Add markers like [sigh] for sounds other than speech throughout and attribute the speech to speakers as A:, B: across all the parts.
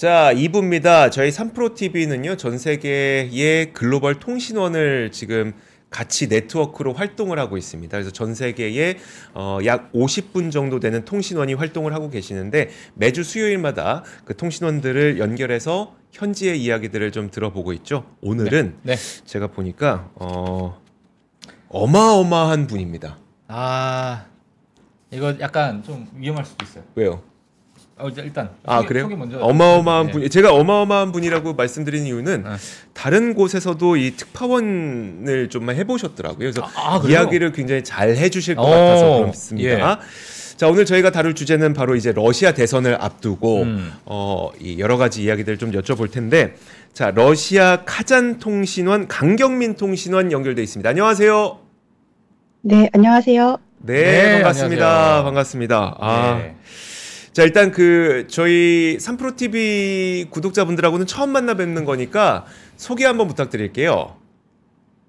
A: 자, 2부입니다. 저희 3프로TV는요, 전 세계의 글로벌 통신원을 지금 같이 네트워크로 활동을 하고 있습니다. 그래서 전 세계에 어, 약 50분 정도 되는 통신원이 활동을 하고 계시는데 매주 수요일마다 그 통신원들을 연결해서 현지의 이야기들을 좀 들어보고 있죠. 오늘은
B: 네.
A: 제가 보니까 어, 어마어마한 분입니다.
B: 아 이거 약간 좀 위험할 수도 있어요.
A: 왜요?
B: 어, 이제 일단
A: 아
B: 소개,
A: 그래요?
B: 소개 먼저.
A: 어마어마한
B: 네.
A: 분, 제가 어마어마한 분이라고 말씀드리는 이유는
B: 네.
A: 다른 곳에서도 이 특파원을 좀 해보셨더라고요. 그래서
B: 아, 아?
A: 이야기를 굉장히 잘 해주실 것
B: 어,
A: 같아서 그렇습니다.
B: 예.
A: 자 오늘 저희가 다룰 주제는 바로 이제 러시아 대선을 앞두고
B: 음.
A: 어, 이 여러 가지 이야기들 좀 여쭤볼 텐데 자 러시아 카잔 통신원 강경민 통신원 연결돼 있습니다. 안녕하세요.
C: 네, 안녕하세요.
A: 네,
B: 네,
A: 반갑습니다.
B: 안녕하세요.
A: 반갑습니다. 아,
B: 네.
A: 자 일단 그 저희 3프로 TV 구독자분들하고는 처음 만나 뵙는 거니까 소개 한번 부탁드릴게요.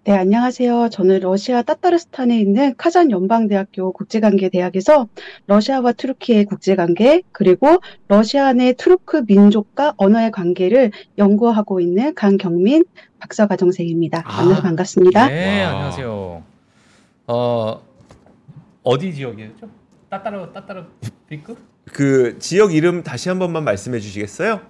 C: 네, 안녕하세요. 저는 러시아 따따르스탄에 있는 카잔 연방대학교 국제관계대학에서 러시아와 투르키의 국제관계, 그리고 러시아 내 투르크 민족과 언어의 관계를 연구하고 있는 강경민 박사과정생입니다.
B: 아,
C: 만나서 반갑습니다.
B: 네,
A: 와.
B: 안녕하세요. 어 어디 지역이었죠? 따따르 따따르 비크?
A: 그 지역 이름 다시 한 번만 말씀해 주시겠어요?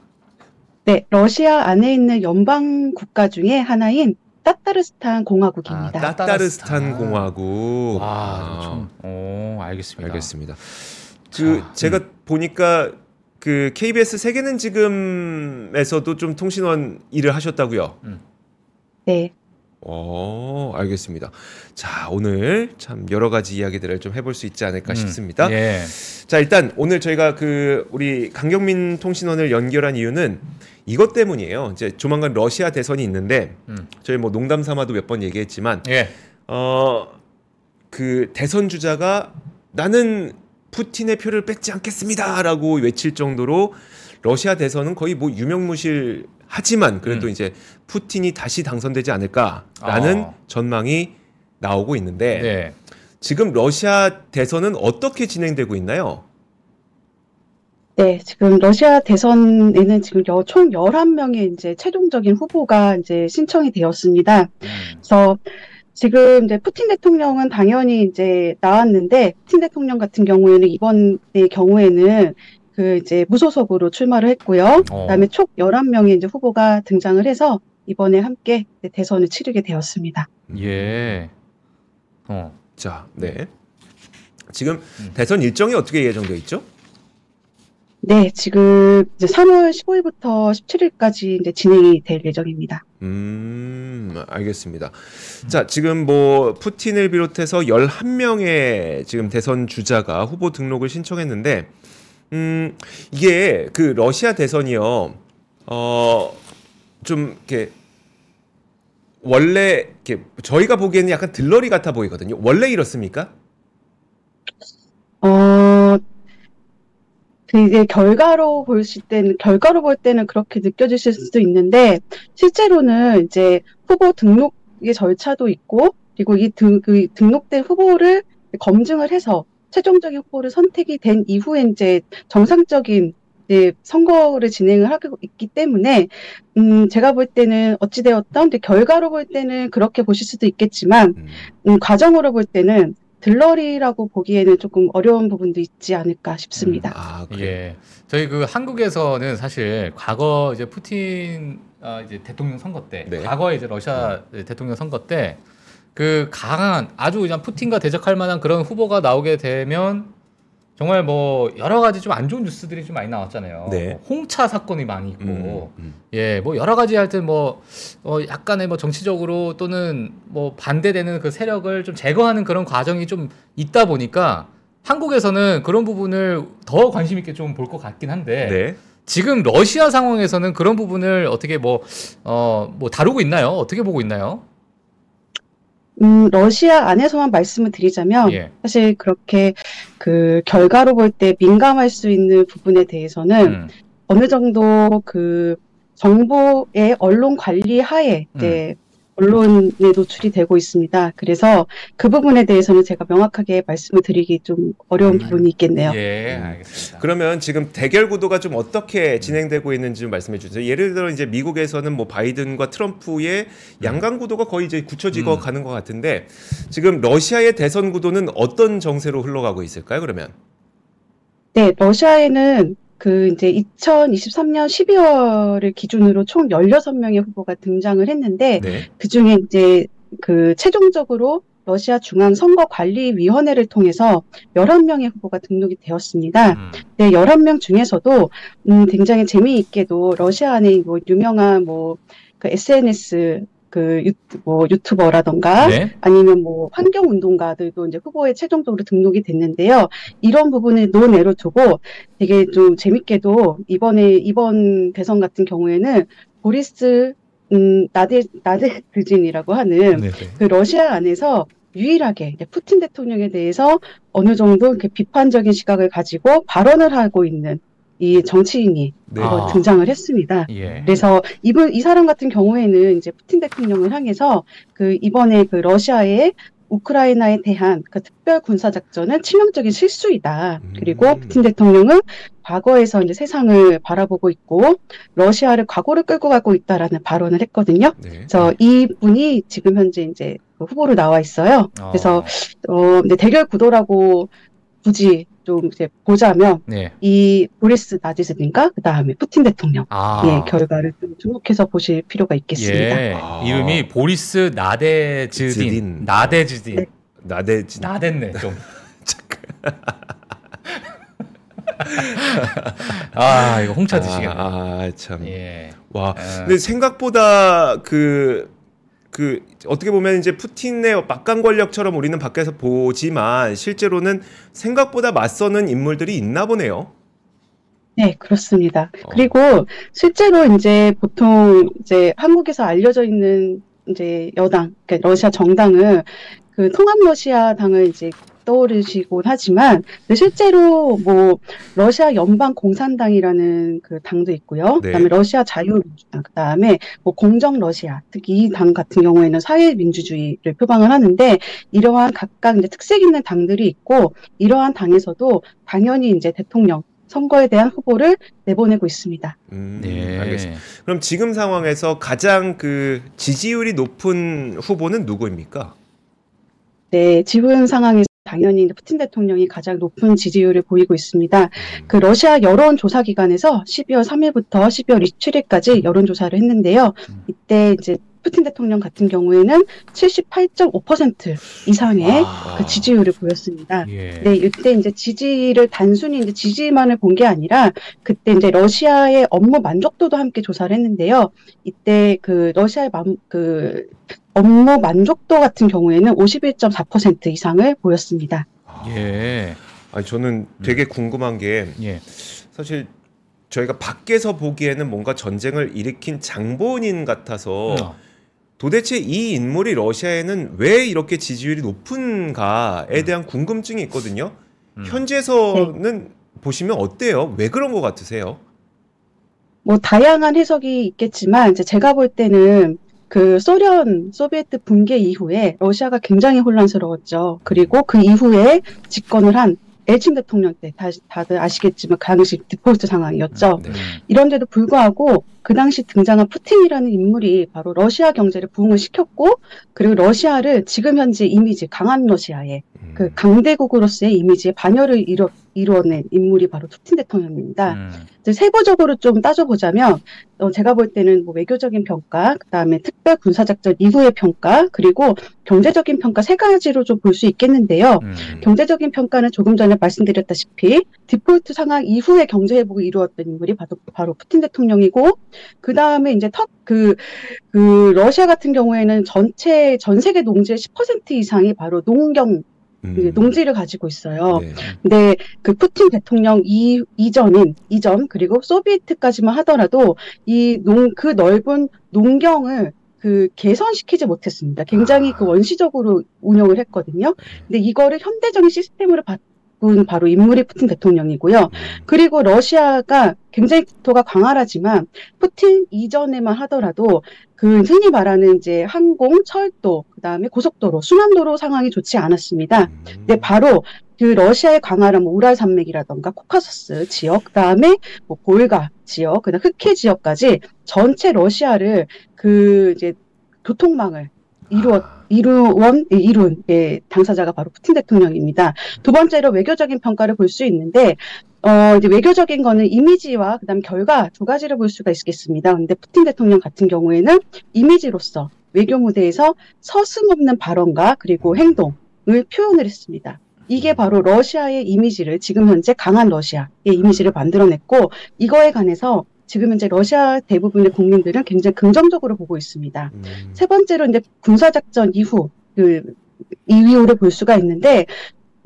C: 네, 러시아 안에 있는 연방 국가 중에 하나인 따따르스탄
A: 아,
C: 공화국입니다.
A: 따따르스탄 공화국.
B: 와,
A: 아,
B: 좀, 오, 알겠습니다.
A: 알겠습니다. 그
B: 자,
A: 제가 보니까 그 KBS 세계는 지금에서도 좀 통신원 일을 하셨다고요.
C: 네,
A: 어, 알겠습니다. 자, 오늘 참 여러 가지 이야기들을 좀 해볼 수 있지 않을까
B: 음,
A: 싶습니다.
B: 예.
A: 자, 일단 오늘 저희가 그 우리 강경민 통신원을 연결한 이유는 이것 때문이에요. 이제 조만간 러시아 대선이 있는데
B: 음.
A: 저희 뭐 농담 삼아도 몇 번 얘기했지만
B: 예.
A: 어, 그 대선 주자가 나는 푸틴의 표를 뺏지 않겠습니다라고 외칠 정도로 러시아 대선은 거의 뭐 유명무실 하지만 그래도
B: 음.
A: 이제 푸틴이 다시 당선되지 않을까라는
B: 아.
A: 전망이 나오고 있는데
B: 네.
A: 지금 러시아 대선은 어떻게 진행되고 있나요?
C: 네, 지금 러시아 대선에는 지금 여- 총 11명의 이제 최종적인 후보가 이제 신청이 되었습니다.
B: 음.
C: 그래서 지금 이제 푸틴 대통령은 당연히 이제 나왔는데 푸틴 대통령 같은 경우에는 이번 의 경우에는 그 이제 무소속으로 출마를 했고요.
B: 어.
C: 그다음에 총 11명의 이제 후보가 등장을 해서 이번에 함께 대선을 치르게 되었습니다.
B: 예. 어.
A: 자, 네. 지금
B: 음.
A: 대선 일정이 어떻게 예정되어 있죠?
C: 네, 지금 이제 3월 15일부터 17일까지 이제 진행이 될 예정입니다.
A: 음, 알겠습니다. 자, 지금 뭐 푸틴을 비롯해서 11명의 지금 대선 주자가 후보 등록을 신청했는데 음, 이게 그 러시아 대선이요. 어, 좀 이렇게 원래 이렇게 저희가 보기에는 약간 들러리 같아 보이거든요. 원래 이렇습니까?
C: 어, 그 이제 결과로 보실 때는, 결과로 볼 때는 그렇게 느껴지실 수도 있는데, 실제로는 이제 후보 등록의 절차도 있고, 그리고 이 등, 그 등록된 후보를 검증을 해서 최종적인 후보를 선택이 된 이후에 이제 정상적인 이제 선거를 진행을 하고 있기 때문에, 음, 제가 볼 때는 어찌 되었던, 근데 결과로 볼 때는 그렇게 보실 수도 있겠지만,
A: 음,
C: 음, 과정으로 볼 때는 들러리라고 보기에는 조금 어려운 부분도 있지 않을까 싶습니다.
A: 아, 그래요.
B: 예. 저희 그 한국에서는 사실 과거 이제 푸틴 아, 이제 대통령 선거 때,
A: 네.
B: 과거에 이제 러시아 대통령 선거 때 그 강한 아주 그냥 푸틴과 대적할 만한 그런 후보가 나오게 되면 정말 뭐 여러 가지 좀 안 좋은 뉴스들이 좀 많이 나왔잖아요.
A: 네.
B: 뭐 홍차 사건이 많이 있고,
A: 음, 음.
B: 예, 뭐 여러 가지 하여튼 뭐 어, 약간의 뭐 정치적으로 또는 뭐 반대되는 그 세력을 좀 제거하는 그런 과정이 좀 있다 보니까 한국에서는 그런 부분을 더 관심 있게 좀 볼 것 같긴 한데
A: 네.
B: 지금 러시아 상황에서는 그런 부분을 어떻게 뭐 어 뭐 다루고 있나요? 어떻게 보고 있나요?
C: 음, 러시아 안에서만 말씀을 드리자면
B: 예.
C: 사실 그렇게 그 결과로 볼 때 민감할 수 있는 부분에 대해서는
B: 음.
C: 어느 정도 그 정부의 언론 관리 하에 이제 언론에 노출이 되고 있습니다. 그래서 그 부분에 대해서는 제가 명확하게 말씀을 드리기 좀 어려운
B: 음.
C: 부분이 있겠네요.
B: 예,
A: 음.
B: 알겠습니다.
A: 그러면 지금 대결 구도가 좀 어떻게 진행되고 있는지 좀 말씀해 주세요. 예를 들어 이제 미국에서는 뭐 바이든과 트럼프의 양강 구도가 거의 이제 굳혀지고
B: 음.
A: 가는 것 같은데 지금 러시아의 대선 구도는 어떤 정세로 흘러가고 있을까요? 그러면
C: 네, 러시아에는 그 이제 2023년 12월을 기준으로 총 16명의 후보가 등장을 했는데
A: 네.
C: 그 중에 이제 그 최종적으로 러시아 중앙 선거관리위원회를 통해서 11명의 후보가 등록이 되었습니다.
B: 음.
C: 네, 11명 중에서도 음, 굉장히 재미있게도 러시아 안에 뭐 유명한 뭐 그 SNS 그 유, 뭐 유튜버라던가
B: 네.
C: 아니면 뭐 환경 운동가들도 이제 후보에 최종적으로 등록이 됐는데요. 이런 부분을 논외로 두고 되게 좀 재밌게도 이번에 이번 대선 같은 경우에는 보리스 음, 나데 나데르진이라고 하는
B: 네.
C: 그 러시아 안에서 유일하게 이제 푸틴 대통령에 대해서 어느 정도 이렇게 비판적인 시각을 가지고 발언을 하고 있는 이 정치인이
A: 네.
C: 어,
B: 아.
C: 등장을 했습니다.
B: 예.
C: 그래서 이분 이 사람 같은 경우에는 이제 푸틴 대통령을 향해서 그 이번에 그 러시아의 우크라이나에 대한 그 특별 군사 작전은 치명적인 실수이다.
A: 음.
C: 그리고 푸틴 대통령은 과거에서 이제 세상을 바라보고 있고 러시아를 과거를 끌고 가고 있다라는 발언을 했거든요.
A: 네.
C: 그래서 이분이 지금 현재 이제 그 후보로 나와 있어요. 그래서
B: 어,
C: 어, 근데 대결 구도라고 굳이 좀 이제 보자면
B: 네.
C: 이 보리스 나디즈인가 그 다음에 푸틴 대통령
B: 아.
C: 예, 결과를 좀 주목해서 보실 필요가 있겠습니다.
B: 예.
A: 아.
B: 이름이 보리스 나데즈딘.
A: 즈딘.
B: 나데즈딘.
C: 네.
A: 나대
B: 나댔네 좀. [laughs] 아 이거 홍차 드시겠네.
A: 아, 아, 참.
B: 예.
A: 와.
B: 아.
A: 근데 생각보다 그, 그, 어떻게 보면 이제 푸틴의 막강 권력처럼 우리는 밖에서 보지만 실제로는 생각보다 맞서는 인물들이 있나 보네요.
C: 네, 그렇습니다.
A: 어.
C: 그리고 실제로 이제 보통 이제 한국에서 알려져 있는 이제 여당, 그러니까 러시아 정당은 그 통합 러시아 당을 이제 떠오르시곤 하지만 실제로 뭐 러시아 연방 공산당이라는 그 당도 있고요.
A: 네.
C: 그다음에 러시아 자유민주당, 그다음에 뭐 공정 러시아, 특히 이 당 같은 경우에는 사회민주주의를 표방을 하는데 이러한 각각 이제 특색 있는 당들이 있고 이러한 당에서도 당연히 이제 대통령 선거에 대한 후보를 내보내고 있습니다.
A: 음,
B: 네.
A: 알겠습니다. 그럼 지금 상황에서 가장 그 지지율이 높은 후보는 누구입니까?
C: 네, 지금 상황에서 당연히 푸틴 대통령이 가장 높은 지지율을 보이고 있습니다.
A: 음.
C: 그 러시아 여론조사 기관에서 12월 3일부터 12월 27일까지 여론조사를 했는데요.
B: 음.
C: 이때 이제 푸틴 대통령 같은 경우에는 78.5% 이상의
B: 아.
C: 그 지지율을 보였습니다.
B: 예.
C: 네, 이때 이제 지지를 단순히 이제 지지만을 본 게 아니라 그때 이제 러시아의 업무 만족도도 함께 조사를 했는데요. 이때 그 러시아의 만, 그 업무 만족도 같은 경우에는 51.4% 이상을 보였습니다.
B: 예.
A: 아니 저는 되게 궁금한 게
B: 예.
A: 사실 저희가 밖에서 보기에는 뭔가 전쟁을 일으킨 장본인 같아서
B: 어.
A: 도대체 이 인물이 러시아에는 왜 이렇게 지지율이 높은가에 대한 궁금증이 있거든요.
B: 음.
A: 현지에서는 보시면 어때요? 왜 그런 것 같으세요?
C: 뭐 다양한 해석이 있겠지만 이제 제가 볼 때는 그 소련 소비에트 붕괴 이후에 러시아가 굉장히 혼란스러웠죠. 그리고 그 이후에 집권을 한 엘친 대통령 때 다, 다들 아시겠지만 그 당시 디폴트 상황이었죠.
A: 네.
B: 음.
C: 이런데도 불구하고 그 당시 등장한 푸틴이라는 인물이 바로 러시아 경제를 부흥을 시켰고 그리고 러시아를 지금 현재 이미지 강한 러시아의
A: 음.
C: 그 강대국으로서의 이미지에 반열을 이뤄, 이뤄낸 인물이 바로 푸틴 대통령입니다.
B: 음.
C: 이제 세부적으로 좀 따져보자면 어, 제가 볼 때는 뭐 외교적인 평가, 그다음에 특별 군사작전 이후의 평가, 그리고 경제적인 평가 세 가지로 좀 볼 수 있겠는데요.
B: 음.
C: 경제적인 평가는 조금 전에 말씀드렸다시피 디폴트 상황 이후에 경제 회복을 이루었던 인물이 바로, 바로 푸틴 대통령이고 그 다음에 이제 턱 그, 그 러시아 같은 경우에는 전체 전 세계 농지의 10% 이상이 바로 농경
A: 음.
C: 농지를 가지고 있어요.
A: 네.
C: 근데 그 푸틴 대통령 이, 이전인, 이전, 그리고 소비에트까지만 하더라도 이 농, 그 넓은 농경을 그 개선시키지 못했습니다. 굉장히
A: 아.
C: 그 원시적으로 운영을 했거든요. 근데 이거를 현대적인 시스템으로 바, 바꾼 바로 인물이 푸틴 대통령이고요. 그리고 러시아가 굉장히 국토가 광활하지만 푸틴 이전에만 하더라도 그 흔히 말하는 이제 항공, 철도, 그다음에 고속도로, 순환도로 상황이 좋지 않았습니다. 근데 바로 그 러시아의 광활한 뭐 우랄 산맥이라던가 코카소스 지역, 그다음에 뭐 볼가 지역, 그다음 흑해 지역까지 전체 러시아를 그 이제 교통망을 이루어 이루원 이룬 예, 당사자가 바로 푸틴 대통령입니다. 두 번째로 외교적인 평가를 볼 수 있는데 어 이제 외교적인 거는 이미지와 그다음 결과 두 가지를 볼 수가 있겠습니다. 근데 푸틴 대통령 같은 경우에는 이미지로서 외교 무대에서 서슴없는 발언과 그리고 행동을 표현을 했습니다. 이게 바로 러시아의 이미지를 지금 현재 강한 러시아의 이미지를 만들어냈고 이거에 관해서 지금 현재 러시아 대부분의 국민들은 굉장히 긍정적으로 보고 있습니다.
A: 음.
C: 세 번째로 이제 군사작전 이후 그 이후를 볼 수가 있는데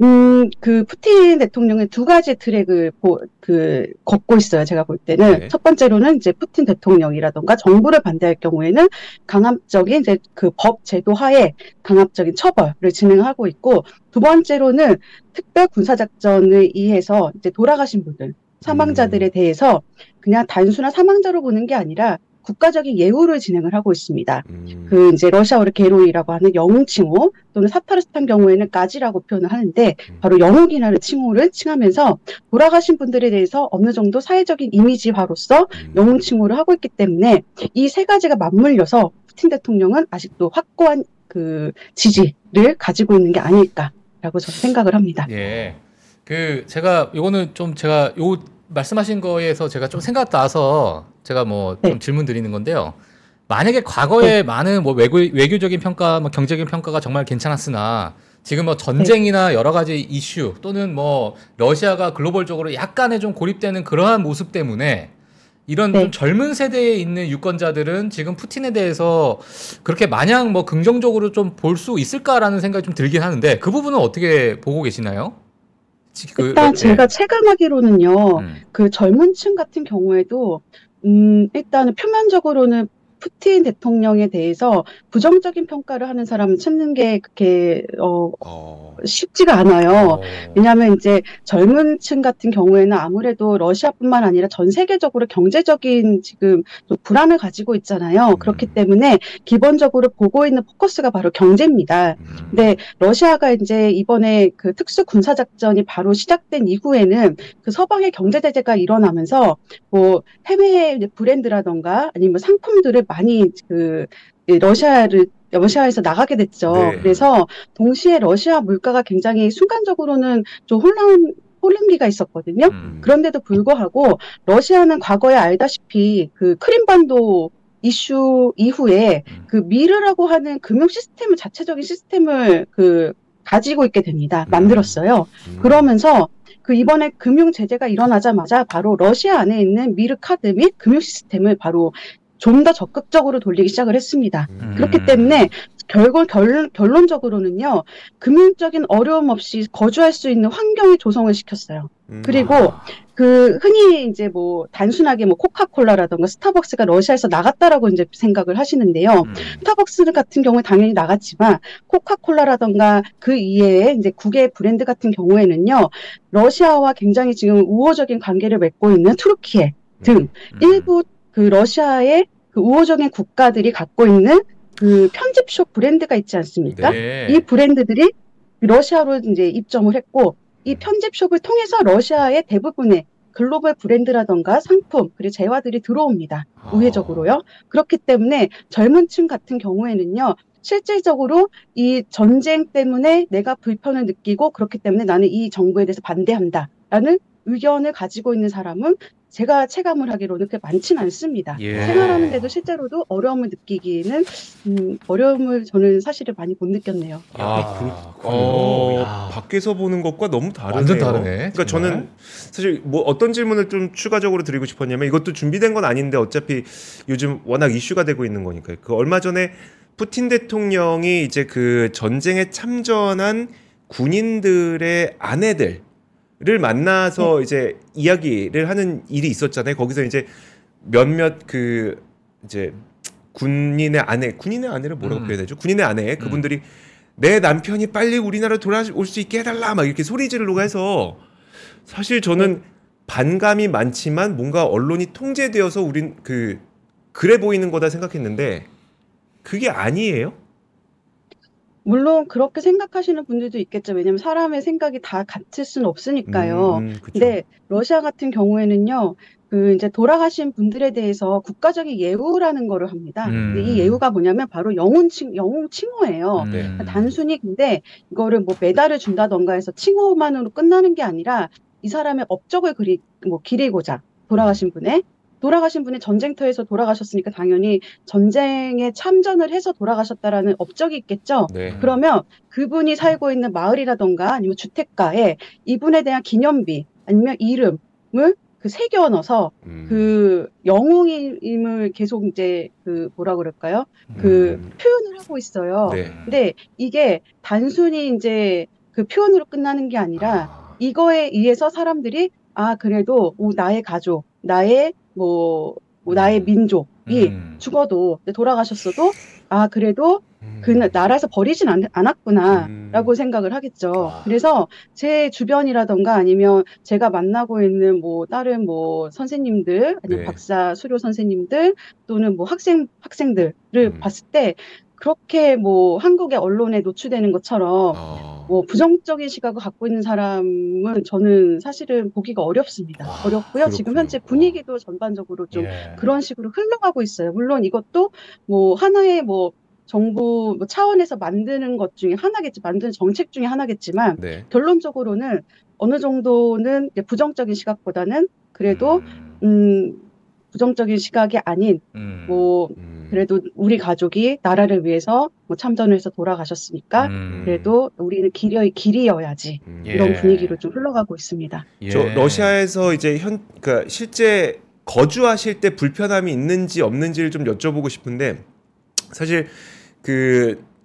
C: 음, 그 푸틴 대통령의 두 가지 트랙을 보, 그 걷고 있어요. 제가 볼 때는
A: 네.
C: 첫 번째로는 이제 푸틴 대통령이라던가 정부를 반대할 경우에는 강압적인 이제 그 법 제도 하에 강압적인 처벌을 진행하고 있고 두 번째로는 특별 군사 작전을 의해서 이제 돌아가신 분들 사망자들에
A: 음.
C: 대해서 그냥 단순한 사망자로 보는 게 아니라 국가적인 예우를 진행을 하고 있습니다.
A: 음.
C: 그 이제 러시아어로 게로이라고 하는 영웅 칭호 또는 사타르스탄 경우에는 까지라고 표현을 하는데
A: 음.
C: 바로 영웅이라는 칭호를 칭하면서 돌아가신 분들에 대해서 어느 정도 사회적인 이미지화로서
A: 음.
C: 영웅 칭호를 하고 있기 때문에 이 세 가지가 맞물려서 푸틴 대통령은 아직도 확고한 그 지지를 가지고 있는 게 아닐까라고 저는 생각을 합니다.
B: 예. 그 제가 요거는 좀 제가 요 말씀하신 거에서 제가 좀 생각 나서 제가 뭐좀
C: 네.
B: 질문 드리는 건데요. 만약에 과거에 많은 뭐 외교 외교적인 평가, 뭐 경제적인 평가가 정말 괜찮았으나 지금 뭐 전쟁이나 여러 가지 이슈 또는 뭐 러시아가 글로벌적으로 약간의 좀 고립되는 그러한 모습 때문에 이런
C: 네.
B: 좀 젊은 세대에 있는 유권자들은 지금 푸틴에 대해서 그렇게 마냥 뭐 긍정적으로 좀 볼 수 있을까라는 생각이 좀 들긴 하는데 그 부분은 어떻게 보고 계시나요? 지- 그-
C: 일단
B: 예.
C: 제가 체감하기로는요.
B: 음.
C: 그 젊은 층 같은 경우에도 음, 일단은 표면적으로는 푸틴 대통령에 대해서 부정적인 평가를 하는 사람을 찾는 게 그렇게 어,
A: 어.
C: 쉽지가 않아요.
B: 어.
C: 왜냐하면 이제 젊은 층 같은 경우에는 아무래도 러시아뿐만 아니라 전 세계적으로 경제적인 지금 좀 불안을 가지고 있잖아요.
A: 음.
C: 그렇기 때문에 기본적으로 보고 있는 포커스가 바로 경제입니다.
A: 음.
C: 근데 러시아가 이제 이번에 그 특수 군사 작전이 바로 시작된 이후에는 그 서방의 경제 제재가 일어나면서 뭐 해외 브랜드라던가 아니면 상품들을 많이 그이 러시아를 러시아에서 나가게 됐죠.
A: 네.
C: 그래서 동시에 러시아 물가가 굉장히 순간적으로는 좀 혼란 혼란기가 있었거든요.
B: 음.
C: 그런데도 불구하고 러시아는 과거에 알다시피 그 크림반도 이슈 이후에
B: 음.
C: 그 미르라고 하는 금융 시스템을 자체적인 시스템을 그 가지고 있게 됩니다.
A: 음.
C: 만들었어요.
A: 음.
C: 그러면서 그 이번에 금융 제재가 일어나자마자 바로 러시아 안에 있는 미르 카드 및 금융 시스템을 바로 좀 더 적극적으로 돌리기 시작을 했습니다.
A: 음.
C: 그렇기 때문에 결국 결, 결론적으로는요 금융적인 어려움 없이 거주할 수 있는 환경을 조성을 시켰어요.
A: 음.
C: 그리고
B: 아.
C: 그 흔히 이제 뭐 단순하게 뭐 코카콜라라던가 스타벅스가 러시아에서 나갔다라고 이제 생각을 하시는데요.
B: 음.
C: 스타벅스 같은 경우에 당연히 나갔지만 코카콜라라던가 그 이외에 이제 국외 브랜드 같은 경우에는요 러시아와 굉장히 지금 우호적인 관계를 맺고 있는 투르키에 등
B: 음.
C: 일부 그 러시아의 그 우호적인 국가들이 갖고 있는 그 편집숍 브랜드가 있지 않습니까?
B: 네.
C: 이 브랜드들이 러시아로 이제 입점을 했고 이 편집숍을 통해서 러시아의 대부분의 글로벌 브랜드라던가 상품 그리고 재화들이 들어옵니다.
B: 아.
C: 우회적으로요. 그렇기 때문에 젊은 층 같은 경우에는요. 실질적으로 이 전쟁 때문에 내가 불편을 느끼고 그렇기 때문에 나는 이 정부에 대해서 반대한다라는 의견을 가지고 있는 사람은 제가 체감을 하기로는 그렇게 많지는 않습니다.
A: 예.
C: 생활하는데도 실제로도 어려움을 느끼기는 음, 어려움을 저는 사실을 많이 못 느꼈네요.
A: 아,
B: 그렇군요.
A: 어,
B: 야.
A: 밖에서 보는 것과 너무 다르네요.
B: 완전 다르네,
A: 그러니까
B: 정말.
A: 저는 사실 뭐 어떤 질문을 좀 추가적으로 드리고 싶었냐면 이것도 준비된 건 아닌데 어차피 요즘 워낙 이슈가 되고 있는 거니까요. 그 얼마 전에 푸틴 대통령이 이제 그 전쟁에 참전한 군인들의 아내들 를 만나서 이제 이야기를 하는 일이 있었잖아요. 거기서 이제 몇몇 그 이제 군인의 아내, 군인의 아내를 뭐라고
B: 음.
A: 표현하죠? 군인의 아내 그분들이 내 남편이 빨리 우리나라 돌아올 수 있게 해달라 막 이렇게 소리 지르려고 해서 사실 저는 반감이 많지만 뭔가 언론이 통제되어서 우린 그 그래 보이는 거다 생각했는데 그게 아니에요.
C: 물론 그렇게 생각하시는 분들도 있겠죠. 왜냐하면 사람의 생각이 다 같을 수는 없으니까요.
A: 음, 그쵸.
C: 근데 러시아 같은 경우에는요, 그 이제 돌아가신 분들에 대해서 국가적인 예우라는 거를 합니다.
B: 음.
C: 근데 이 예우가 뭐냐면 바로 영혼 칭 영웅 칭호예요.
A: 네.
B: 음.
C: 단순히 근데 이거를 뭐 메달을 준다던가 해서 칭호만으로 끝나는 게 아니라 이 사람의 업적을 그리 뭐 기리고자 돌아가신 분의 돌아가신 분이 전쟁터에서 돌아가셨으니까 당연히 전쟁에 참전을 해서 돌아가셨다라는 업적이 있겠죠.
A: 네.
C: 그러면 그분이 살고 있는 마을이라던가 아니면 주택가에 이분에 대한 기념비 아니면 이름을 그 새겨 넣어서
A: 음.
C: 그 영웅임을 계속 이제 그 뭐라 그럴까요? 그
A: 음.
C: 표현을 하고 있어요.
A: 네.
C: 근데 이게 단순히 이제 그 표현으로 끝나는 게 아니라
A: 아,
C: 이거에 의해서 사람들이 아 그래도 오, 나의 가족, 나의 뭐, 뭐 나의
A: 음.
C: 민족이
B: 음.
C: 죽어도 돌아가셨어도 아 그래도
A: 음.
C: 그 나라에서 버리진 않, 않았구나.
A: 음.
C: 라고 생각을 하겠죠.
B: 와.
C: 그래서 제 주변이라던가 아니면 제가 만나고 있는 뭐 다른 뭐 선생님들 아니면
A: 네.
C: 박사 수료 선생님들 또는 뭐 학생 학생들을
A: 음.
C: 봤을 때 그렇게 뭐 한국의 언론에 노출되는 것처럼
A: 어.
C: 뭐 부정적인 시각을 갖고 있는 사람은 저는 사실은 보기가 어렵습니다.
B: 와,
C: 어렵고요. 지금
A: 그렇군요.
C: 현재 분위기도 전반적으로 좀
B: 예.
C: 그런 식으로 흘러가고 있어요. 물론 이것도 뭐 하나의 뭐 정부 뭐 차원에서 만드는 것 중에 하나겠지, 만드는 정책 중에 하나겠지만
A: 네.
C: 결론적으로는 어느 정도는 부정적인 시각보다는 그래도
B: 음.
C: 음 부정적인 시각이 아닌
B: 음.
C: 뭐
A: 음.
C: 그래도 우리 가족이 나라를 위해서 뭐 참전을 해서 돌아가셨으니까
B: 음.
C: 그래도 우리는 길이 길이어야지
A: 음.
B: 예.
C: 이런 분위기로 좀 흘러가고 있습니다.
B: 예.
A: 저 러시아에서 이제 현 그러니까 실제 거주하실 때 불편함이 있는지 없는지를 좀 여쭤보고 싶은데 사실 그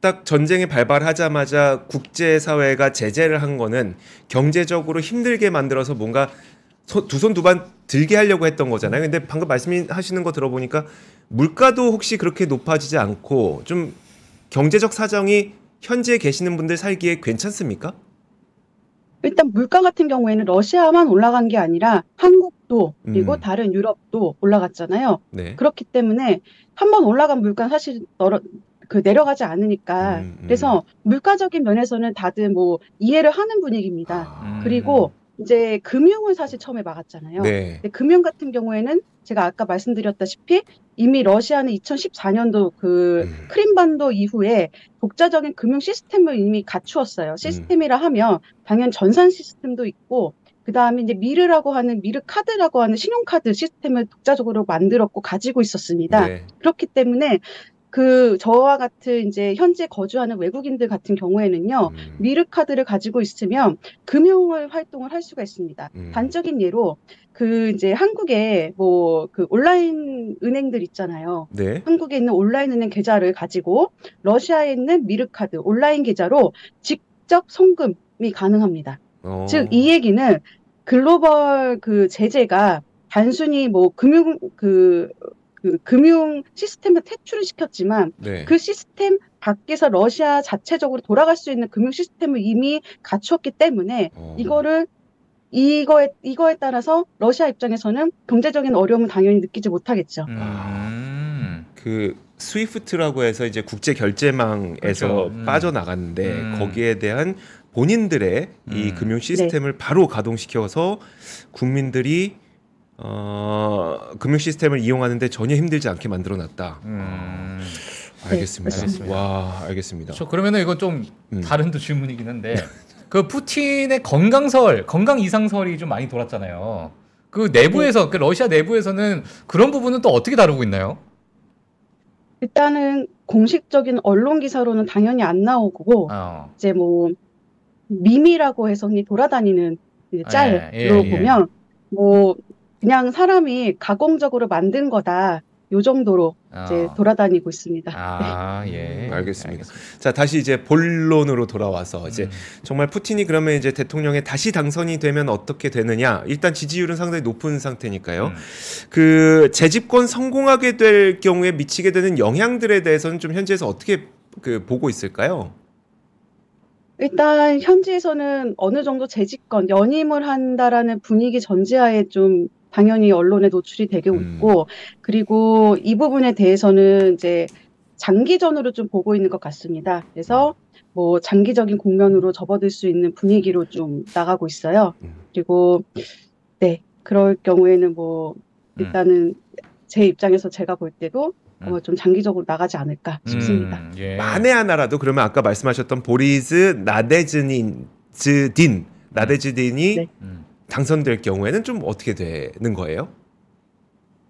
A: 딱 전쟁이 발발하자마자 국제 사회가 제재를 한 거는 경제적으로 힘들게 만들어서 뭔가 두 손두반 들게 하려고 했던 거잖아요. 근데 방금 말씀하시는 거 들어보니까 물가도 혹시 그렇게 높아지지 않고 좀 경제적 사정이 현지에 계시는 분들 살기에 괜찮습니까?
C: 일단 물가 같은 경우에는 러시아만 올라간 게 아니라 한국도 그리고
A: 음.
C: 다른 유럽도 올라갔잖아요.
A: 네.
C: 그렇기 때문에 한 번 올라간 물가는 사실 떨어, 그 내려가지 않으니까
A: 음, 음.
C: 그래서 물가적인 면에서는 다들 뭐 이해를 하는 분위기입니다.
A: 아,
C: 그리고 이제 금융을 사실 처음에 막았잖아요.
A: 네.
C: 근데 금융 같은 경우에는 제가 아까 말씀드렸다시피 이미 러시아는 2014년도 그
A: 음.
C: 크림반도 이후에 독자적인 금융 시스템을 이미 갖추었어요. 시스템이라 하면 당연 전산 시스템도 있고 그 다음에 이제 미르라고 하는 미르 카드라고 하는 신용카드 시스템을 독자적으로 만들었고 가지고 있었습니다.
A: 네.
C: 그렇기 때문에 그 저와 같은 이제 현재 거주하는 외국인들 같은 경우에는요.
A: 음.
C: 미르 카드를 가지고 있으면 금융을 활동을 할 수가 있습니다.
A: 음.
C: 단적인 예로 그 이제 한국에 뭐 그 온라인 은행들 있잖아요.
A: 네.
C: 한국에 있는 온라인 은행 계좌를 가지고 러시아에 있는 미르 카드 온라인 계좌로 직접 송금이 가능합니다.
A: 어.
C: 즉이 얘기는 글로벌 그 제재가 단순히 뭐 금융 그, 그 금융 시스템을 퇴출을 시켰지만
A: 네.
C: 그 시스템 밖에서 러시아 자체적으로 돌아갈 수 있는 금융 시스템을 이미 갖추었기 때문에
A: 어.
C: 이거를 이거에 이거에 따라서 러시아 입장에서는 경제적인 어려움은 당연히 느끼지 못하겠죠.
B: 음.
A: 그 스위프트라고 해서 이제 국제 결제망에서
B: 그렇죠. 음.
A: 빠져나갔는데
B: 음.
A: 거기에 대한 본인들의 이
B: 음.
A: 금융 시스템을 바로 가동시켜서 국민들이 어, 금융 시스템을 이용하는데 전혀 힘들지 않게 만들어 놨다.
B: 음.
A: 알겠습니다.
C: 네,
B: 맞습니다.
A: 와, 알겠습니다.
B: 저 그러면은 이건 좀
A: 음.
B: 다른 또 질문이긴 한데 그 푸틴의 건강설, 건강 이상설이 좀 많이 돌았잖아요. 그 내부에서 그 러시아 내부에서는 그런 부분은 또 어떻게 다루고 있나요?
C: 일단은 공식적인 언론 기사로는 당연히 안 나오고
B: 어.
C: 이제 뭐 밈이라고 해서 흔히 돌아다니는 이제 짤로
B: 예, 예, 예.
C: 보면 뭐 그냥 사람이 가공적으로 만든 거다 요 정도로 이제
B: 어.
C: 돌아다니고 있습니다.
B: 아, 예.
A: 음, 알겠습니다. 자, 다시 이제 본론으로 돌아와서 이제
B: 음.
A: 정말 푸틴이 그러면 이제 대통령에 다시 당선이 되면 어떻게 되느냐? 일단 지지율은 상당히 높은 상태니까요.
B: 음.
A: 그 재집권 성공하게 될 경우에 미치게 되는 영향들에 대해서는 좀 현지에서 어떻게 그 보고 있을까요?
C: 일단 현지에서는 어느 정도 재집권, 연임을 한다라는 분위기 전제하에 좀 당연히 언론에 노출이 되게
A: 음.
C: 있고, 그리고 이 부분에 대해서는 이제 장기전으로 좀 보고 있는 것 같습니다. 그래서 뭐 장기적인 국면으로 접어들 수 있는 분위기로 좀 나가고 있어요.
A: 음.
C: 그리고 네, 그럴 경우에는 뭐
B: 음.
C: 일단은 제 입장에서 제가 볼 때도
B: 음.
C: 아마 좀 장기적으로 나가지 않을까 싶습니다.
B: 음, 예.
A: 만에 하나라도 그러면 아까 말씀하셨던 보리즈 나데즈닌 즈딘 나데즈딘이
C: 네.
B: 음.
A: 당선될 경우에는 좀 어떻게 되는 거예요?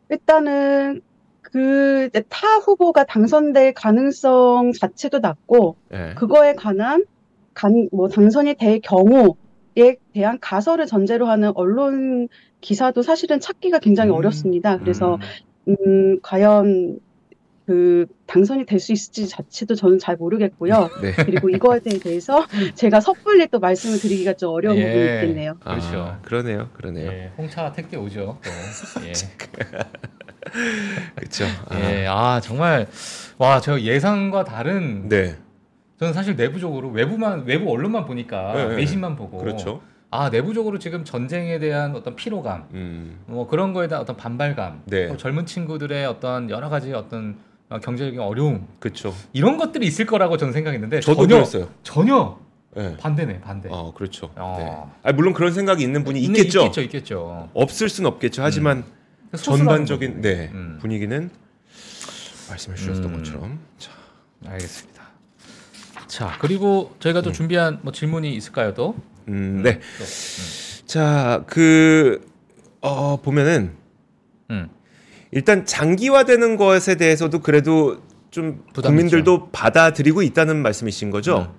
C: 일단은 그 타 후보가 당선될 가능성 자체도 낮고
A: 예.
C: 그거에 관한 간, 뭐 당선이 될 경우에 대한 가설을 전제로 하는 언론 기사도 사실은 찾기가 굉장히
A: 음,
C: 어렵습니다. 그래서
B: 음.
C: 음, 과연 그 당선이 될 수 있을지 자체도 저는 잘 모르겠고요.
A: 네.
C: 그리고 이거에 대해서 [laughs] 제가 섣불리 또 말씀을 드리기가 좀 어려운
B: 예.
C: 부분이 있겠네요.
B: 그렇죠.
A: 아, 그러네요. 그러네요.
B: 예, 홍차 택배 오죠. 또. [laughs] 예.
A: 그렇죠. 아,
B: 예, 아 정말 와 저 예상과 다른.
A: 네.
B: 저는 사실 내부적으로 외부만 외부 언론만 보니까
A: 네, 네.
B: 외신만 보고.
A: 그렇죠.
B: 아 내부적으로 지금 전쟁에 대한 어떤 피로감,
A: 음.
B: 뭐 그런 거에 대한 어떤 반발감,
A: 네.
B: 또 젊은 친구들의 어떤 여러 가지 어떤 어, 경제적인 어려움
A: 그렇죠.
B: 이런 것들이 있을 거라고 저는 생각했는데
A: 저도
B: 전혀
A: 그랬어요.
B: 전혀
A: 네.
B: 반대네 반대.
A: 어, 그렇죠.
B: 어.
A: 네. 아, 물론 그런 생각이 있는 분이 있겠죠.
B: 있겠죠, 있겠죠.
A: 없을 순 없겠죠. 하지만
B: 소수라는
A: 전반적인. 네,
B: 음.
A: 분위기는 말씀해 주셨던
B: 음.
A: 것처럼 자,
B: 알겠습니다. 자 그리고 저희가 또
A: 음.
B: 준비한 뭐 질문이 있을까요 또?
A: 음, 네.
B: 또, 음.
A: 자, 그 어, 보면은
B: 음.
A: 일단 장기화되는 것에 대해서도 그래도 좀
B: 부담이
A: 국민들도 받아들이고 있다는 말씀이신 거죠?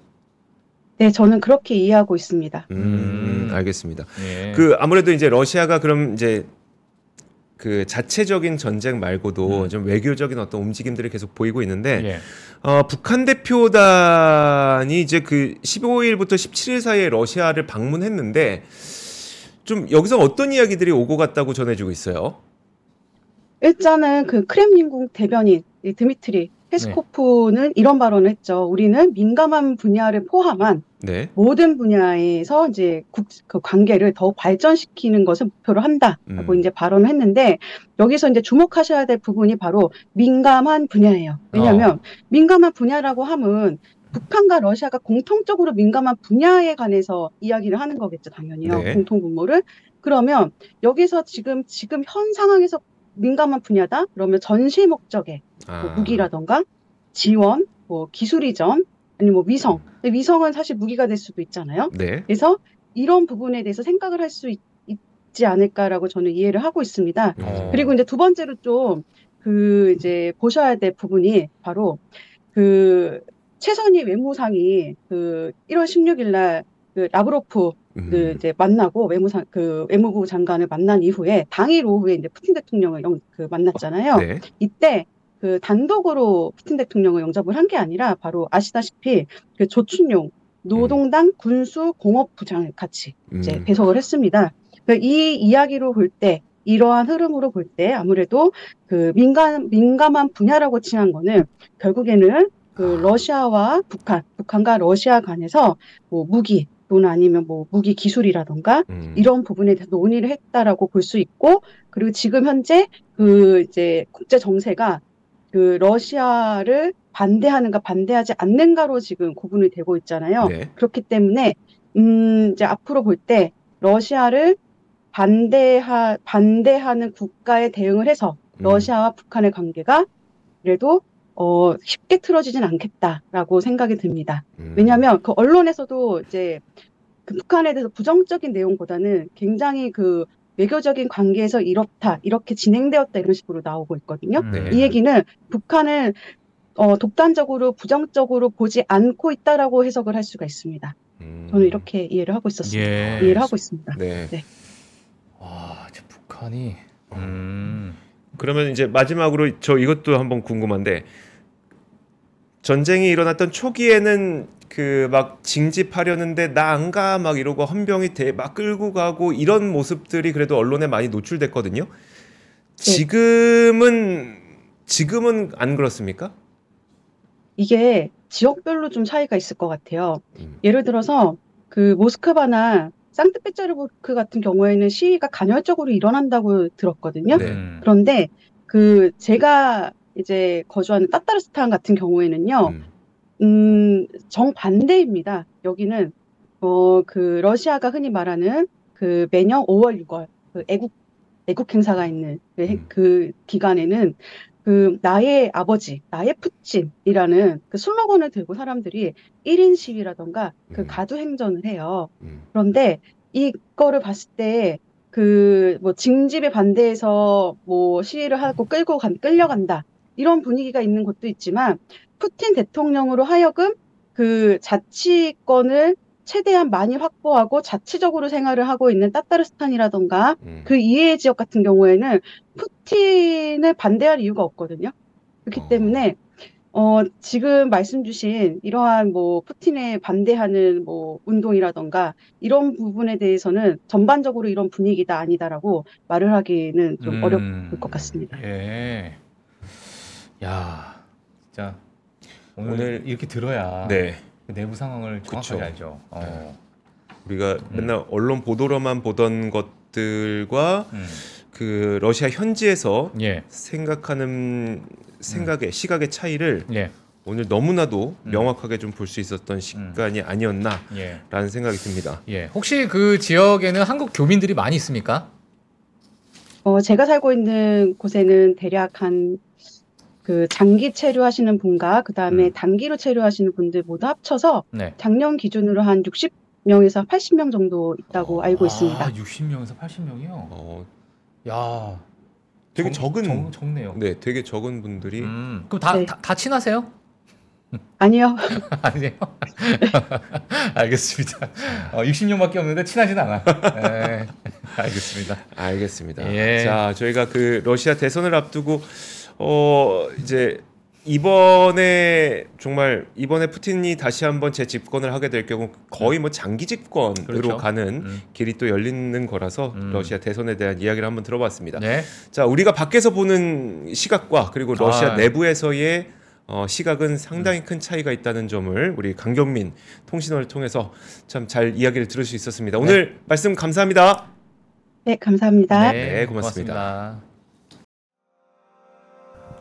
C: 네, 저는 그렇게 이해하고 있습니다.
A: 음,
B: 음.
A: 알겠습니다.
B: 예.
A: 그 아무래도 이제 러시아가 그럼 이제 그 자체적인 전쟁 말고도
B: 음.
A: 좀 외교적인 어떤 움직임들을 계속 보이고 있는데
B: 예.
A: 어, 북한 대표단이 이제 그 15일부터 17일 사이에 러시아를 방문했는데 좀 여기서 어떤 이야기들이 오고 갔다고 전해지고 있어요.
C: 일단은 그 크렘린궁 대변인 이 드미트리 페스코프는 이런 발언을 했죠. 우리는 민감한 분야를 포함한
A: 네.
C: 모든 분야에서 이제 국, 그 관계를 더욱 발전시키는 것을 목표로 한다라고
A: 음.
C: 이제 발언을 했는데 여기서 이제 주목하셔야 될 부분이 바로 민감한 분야예요. 왜냐하면
B: 어.
C: 민감한 분야라고 함은 북한과 러시아가 공통적으로 민감한 분야에 관해서 이야기를 하는 거겠죠, 당연히요.
A: 네.
C: 공통 분모를. 그러면 여기서 지금 지금 현 상황에서 민감한 분야다? 그러면 전시 목적의
A: 아,
C: 뭐 무기라던가 지원, 뭐 기술 이전, 아니 뭐 위성. 근데 위성은 사실 무기가 될 수도 있잖아요.
A: 네.
C: 그래서 이런 부분에 대해서 생각을 할 수 있지 않을까라고 저는 이해를 하고 있습니다.
B: 어.
C: 그리고 이제 두 번째로 좀 그 이제 보셔야 될 부분이 바로 그 최선희 외무상이 그 1월 16일 날 그 라브로프
A: 음.
C: 그 이제 만나고 외무상 그 외무부 장관을 만난 이후에 당일 오후에 이제 푸틴 대통령을 영, 그 만났잖아요.
A: 네.
C: 이때 그 단독으로 푸틴 대통령을 영접을 한 게 아니라 바로 아시다시피 그 조춘용 노동당 군수 공업부장을 같이 이제
A: 음.
C: 배석을 했습니다. 그이 이야기로 볼 때 이러한 흐름으로 볼 때 아무래도 그 민감 민감한 분야라고 칭한 거는 결국에는 그
A: 아.
C: 러시아와 북한, 북한과 러시아 간에서 뭐 무기 또는 아니면 뭐 무기 기술이라던가
A: 음.
C: 이런 부분에 대해서 논의를 했다라고 볼 수 있고 그리고 지금 현재 그 이제 국제 정세가 그 러시아를 반대하는가 반대하지 않는가로 지금 구분이 되고 있잖아요.
A: 네.
C: 그렇기 때문에 음 이제 앞으로 볼 때 러시아를 반대하 반대하는 국가에 대응을 해서
A: 음.
C: 러시아와 북한의 관계가 그래도 어 쉽게 틀어지진 않겠다라고 생각이 듭니다.
A: 음.
C: 왜냐하면 그 언론에서도 이제 그 북한에 대해서 부정적인 내용보다는 굉장히 그 외교적인 관계에서 이렇다, 이렇게 진행되었다 이런 식으로 나오고 있거든요.
B: 음.
A: 네.
C: 이 얘기는 북한을 어, 독단적으로 부정적으로 보지 않고 있다라고 해석을 할 수가 있습니다.
A: 음.
C: 저는 이렇게 이해를 하고 있었습니다.
B: 예.
C: 이해를 하고 있습니다.
A: 네.
C: 네.
B: 와, 이제 북한이 음.
A: 그러면 이제 마지막으로 저 이것도 한번 궁금한데 전쟁이 일어났던 초기에는 그 막 징집하려는데 나 안 가 막 이러고 헌병이 대, 막 끌고 가고 이런 모습들이 그래도 언론에 많이 노출됐거든요. 지금은 지금은 안 그렇습니까?
C: 이게 지역별로 좀 차이가 있을 것 같아요.
A: 음.
C: 예를 들어서 그 모스크바나 상트페테르부르크 같은 경우에는 시위가 간헐적으로 일어난다고 들었거든요.
A: 네.
B: 음.
C: 그런데 그 제가 이제 거주하는 따따르스탄 같은 경우에는요,
A: 음.
C: 음, 정반대입니다. 여기는 어 그 러시아가 흔히 말하는 그 매년 5월, 6월 그 애국 애국 행사가 있는 그, 해-
A: 음.
C: 그 기간에는 그 나의 아버지, 나의 푸틴이라는 그 슬로건을 들고 사람들이 1인 시위라던가 그
A: 음.
C: 가두 행전을 해요.
A: 음.
C: 그런데 이거를 봤을 때 그 뭐 징집에 반대해서 뭐 시위를 하고 끌고 간 끌려간다 이런 분위기가 있는 곳도 있지만 푸틴 대통령으로 하여금 그 자치권을 최대한 많이 확보하고 자치적으로 생활을 하고 있는 따따르스탄이라던가
A: 음.
C: 그 이해 지역 같은 경우에는 푸 틴을 반대할 이유가 없거든요. 그렇기
A: 어.
C: 때문에 어, 지금 말씀 주신 이러한 뭐 푸틴에 반대하는 뭐 운동이라던가 이런 부분에 대해서는 전반적으로 이런 분위기다 아니다라고 말을 하기는 좀
B: 음.
C: 어려울 것 같습니다.
B: 예. 야, 진짜 오늘,
A: 오늘-
B: 이렇게 들어야
A: 네.
B: 그 내부 상황을 정확하게
A: 그쵸.
B: 알죠. 어.
A: 우리가 맨날 언론 보도로만 보던 것들과
B: 음.
A: 그 러시아 현지에서
B: 예.
A: 생각하는 생각의 시각의 차이를
B: 예.
A: 오늘 너무나도
B: 음.
A: 명확하게 좀 볼 수 있었던 시간이 아니었나라는
B: 예.
A: 생각이 듭니다.
B: 예. 혹시 그 지역에는 한국 교민들이 많이 있습니까?
C: 어, 제가 살고 있는 곳에는 대략 한 그 장기 체류하시는 분과 그 다음에
B: 음.
C: 단기로 체류하시는 분들 모두 합쳐서
B: 네.
C: 작년 기준으로 한 60명에서 80명 정도 있다고 알고 있습니다.
B: 아, 60명에서 80명이요?
A: 어,
B: 야.
A: 되게 적은-
B: 적, 적네요.
A: 네, 되게 적은 분들이
B: 음. 그럼 다,
C: 네.
B: 다, 다 친하세요?
C: 아니요. [laughs]
B: 아니에요? [laughs] 알겠습니다. 어, 60명밖에 없는데 친하진 않아. 네. 알겠습니다.
A: 알겠습니다.
B: 예.
A: 자, 저희가 그 러시아 대선을 앞두고 어 이제 이번에 정말 이번에 푸틴이 다시 한번 재집권을 하게 될 경우 거의 뭐 장기 집권으로
B: 그렇죠.
A: 가는
B: 음.
A: 길이 또 열리는 거라서
B: 음.
A: 러시아 대선에 대한 이야기를 한번 들어봤습니다.
B: 네.
A: 자, 우리가 밖에서 보는 시각과 그리고 러시아
B: 아.
A: 내부에서의 어, 시각은 상당히 큰 차이가 있다는 점을 우리 강경민 통신원을 통해서 참 잘 이야기를 들을 수 있었습니다. 오늘 말씀 감사합니다.
C: 네, 감사합니다.
A: 네, 고맙습니다.
B: 고맙습니다.